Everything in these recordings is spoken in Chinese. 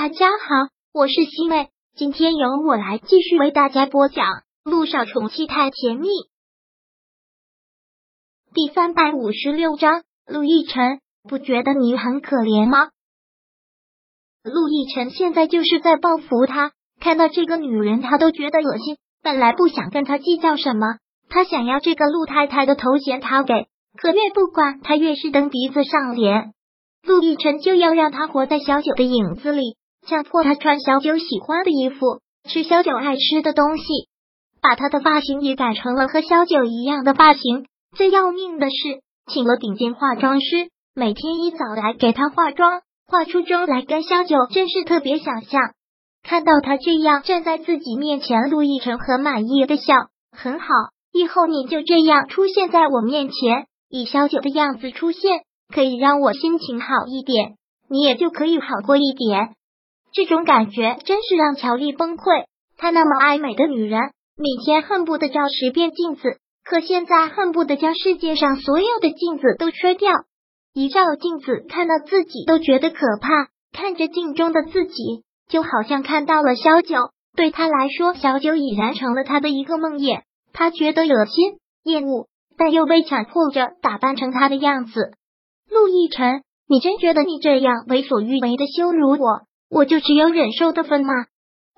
大家好，我是西妹，今天由我来继续为大家播讲《陆少宠妻太甜蜜》第三百五十六章。陆亦辰，不觉得你很可怜吗？陆亦辰现在就是在报复他，看到这个女人他都觉得恶心。本来不想跟他计较什么，他想要这个陆太太的头衔，他给，可越不管他越是蹬鼻子上脸。陆亦辰就要让他活在小九的影子里，强迫他穿小九喜欢的衣服，吃小九爱吃的东西，把他的发型也改成了和小九一样的发型。最要命的是，请了顶尖化妆师，每天一早来给他化妆，化出妆来跟小九真是特别想象。看到他这样站在自己面前，陆亦辰很满意的笑，很好，以后你就这样出现在我面前，以小九的样子出现。可以让我心情好一点，你也就可以好过一点。这种感觉真是让乔丽崩溃。她那么爱美的女人，每天恨不得照十遍镜子，可现在恨不得将世界上所有的镜子都吹掉。一照镜子，看到自己都觉得可怕。看着镜中的自己，就好像看到了小九。对他来说，小九已然成了他的一个梦魇。他觉得恶心、厌恶，但又被强迫着打扮成他的样子。陆亦辰，你真觉得你这样为所欲为的羞辱我，我就只有忍受的份吗？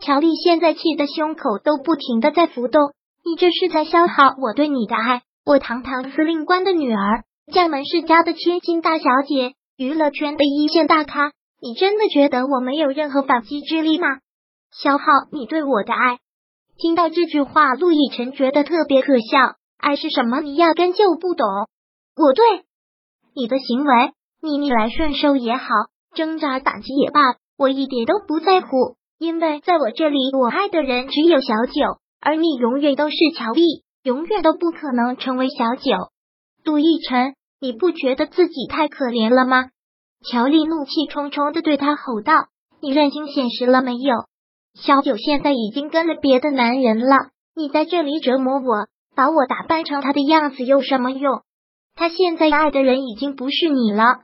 乔丽现在气得胸口都不停的在浮动，你这是在消耗我对你的爱。我堂堂司令官的女儿，将门世家的千金大小姐，娱乐圈的一线大咖，你真的觉得我没有任何反击之力吗？消耗你对我的爱。听到这句话，陆亦辰觉得特别可笑。爱是什么？你压根就不懂。我对。你的行为，你逆来顺受也好，挣扎反击也罢，我一点都不在乎，因为在我这里，我爱的人只有小九，而你永远都是乔丽，永远都不可能成为小九。杜奕晨，你不觉得自己太可怜了吗？乔丽怒气冲冲的对他吼道：“你认清现实了没有？小九现在已经跟了别的男人了，你在这里折磨我，把我打扮成他的样子有什么用？”他现在爱的人已经不是你了，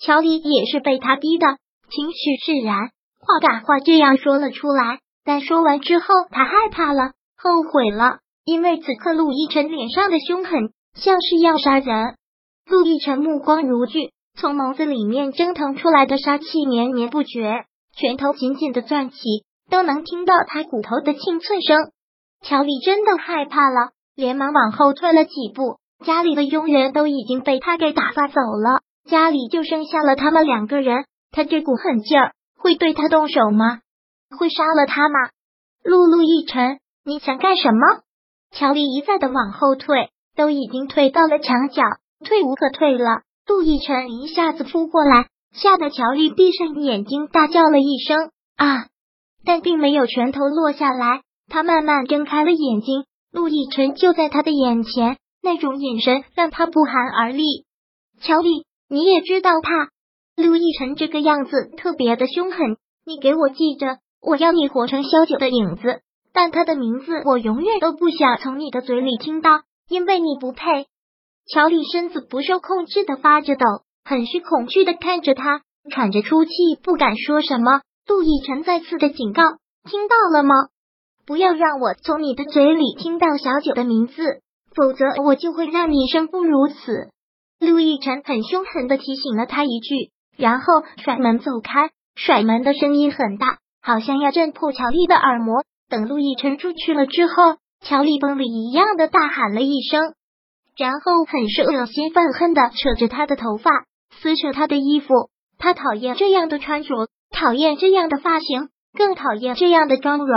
乔丽也是被他逼的，情绪释然，话赶话这样说了出来。但说完之后，他害怕了，后悔了，因为此刻陆亦辰脸上的凶狠像是要杀人。陆亦辰目光如炬，从眸子里面蒸腾出来的杀气绵绵不绝，拳头紧紧的攥起，都能听到他骨头的清脆声。乔丽真的害怕了，连忙往后退了几步。家里的佣人都已经被他给打发走了，家里就剩下了他们两个人。他这股狠劲儿会对他动手吗？会杀了他吗？陆陆亦辰，你想干什么？乔丽一再的往后退，都已经退到了墙角，退无可退了。陆亦辰一下子扑过来，吓得乔丽闭上眼睛，大叫了一声啊！但并没有拳头落下来，他慢慢睁开了眼睛，陆亦辰就在他的眼前。那种眼神让他不寒而栗。乔丽，你也知道他陆亦辰这个样子特别的凶狠。你给我记着，我要你活成萧九的影子，但他的名字我永远都不想从你的嘴里听到，因为你不配。乔丽身子不受控制的发着抖，很是恐惧的看着他，喘着粗气，不敢说什么。陆亦辰再次的警告，听到了吗？不要让我从你的嘴里听到小九的名字。否则我就会让你生不如死。陆亦辰很凶狠的提醒了他一句，然后甩门走开。甩门的声音很大，好像要震破乔丽的耳膜。等陆亦辰出去了之后，乔丽疯了一样的大喊了一声，然后很是恶心愤恨的扯着他的头发，撕扯他的衣服。他讨厌这样的穿着，讨厌这样的发型，更讨厌这样的妆容。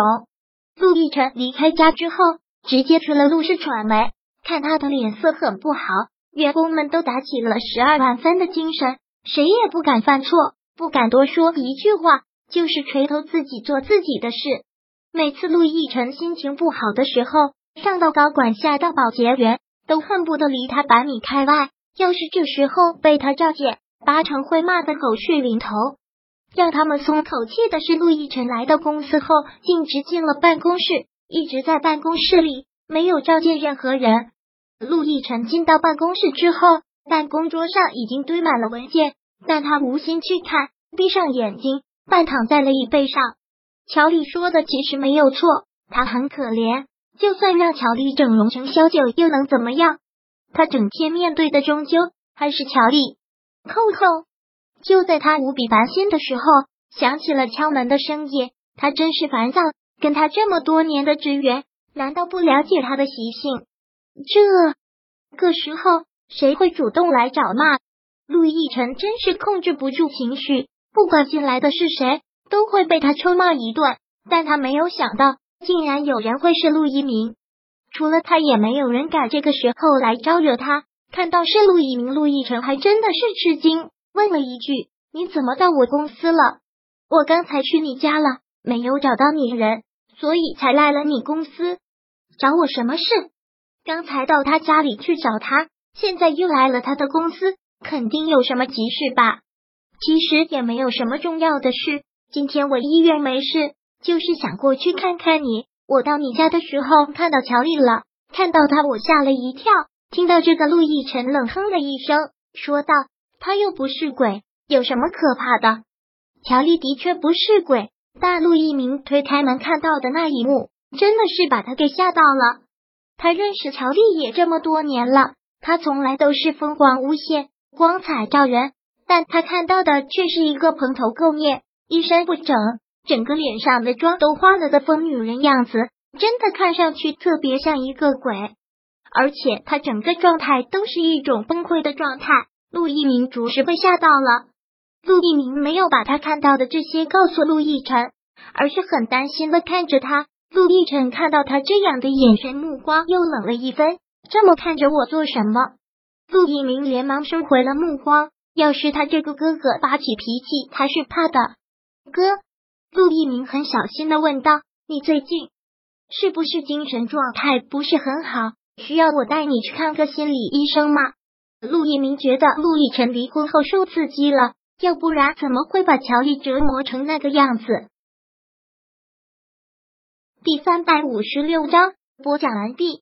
陆亦辰离开家之后，直接去了陆氏传媒。看他的脸色很不好，员工们都打起了十二万分的精神，谁也不敢犯错，不敢多说一句话，就是垂头自己做自己的事。每次陆亦辰心情不好的时候，上到高管，下到保洁员，都恨不得离他百米开外。要是这时候被他召见，八成会骂得狗血淋头。让他们松口气的是，陆亦辰来到公司后，径直进了办公室，一直在办公室里，没有召见任何人。陆亦辰进到办公室之后，办公桌上已经堆满了文件，但他无心去看，闭上眼睛，半躺在了椅背上。乔丽说的其实没有错，她很可怜。就算让乔丽整容成小九，又能怎么样？她整天面对的终究还是乔丽。扣扣，就在他无比烦心的时候，响起了敲门的声音。他真是烦躁，跟他这么多年的职员，难道不了解他的习性？这个时候，谁会主动来找骂？陆亦辰真是控制不住情绪，不管进来的是谁，都会被他臭骂一顿。但他没有想到，竟然有人会是陆一鸣。除了他，也没有人敢这个时候来招惹他。看到是陆一鸣，陆亦辰还真的是吃惊，问了一句：“你怎么到我公司了？我刚才去你家了，没有找到你人，所以才来了你公司。找我什么事？刚才到他家里去找他，现在又来了他的公司，肯定有什么急事吧？其实也没有什么重要的事。今天我医院没事，就是想过去看看你。我到你家的时候看到乔丽了，看到他我吓了一跳。”听到这个，陆亦辰冷哼了一声，说道：“他又不是鬼，有什么可怕的？”乔丽的确不是鬼，但陆一鸣推开门看到的那一幕，真的是把他给吓到了。他认识乔丽也这么多年了，他从来都是风光无限、光彩照人，但他看到的却是一个蓬头垢面、衣衫不整、整个脸上的妆都花了的疯女人样子，真的看上去特别像一个鬼。而且他整个状态都是一种崩溃的状态，陆一鸣着实被吓到了。陆一鸣没有把他看到的这些告诉陆亦辰，而是很担心的看着他。陆亦辰看到他这样的眼神目光，又冷了一分。这么看着我做什么？陆一鸣连忙收回了目光。要是他这个哥哥发起脾气，他是怕的。哥，陆一鸣很小心的问道：“你最近是不是精神状态不是很好？”需要我带你去看个心理医生吗？陆一鸣觉得陆亦辰离婚后受刺激了，要不然怎么会把乔丽折磨成那个样子？第三百五十六章播讲完毕。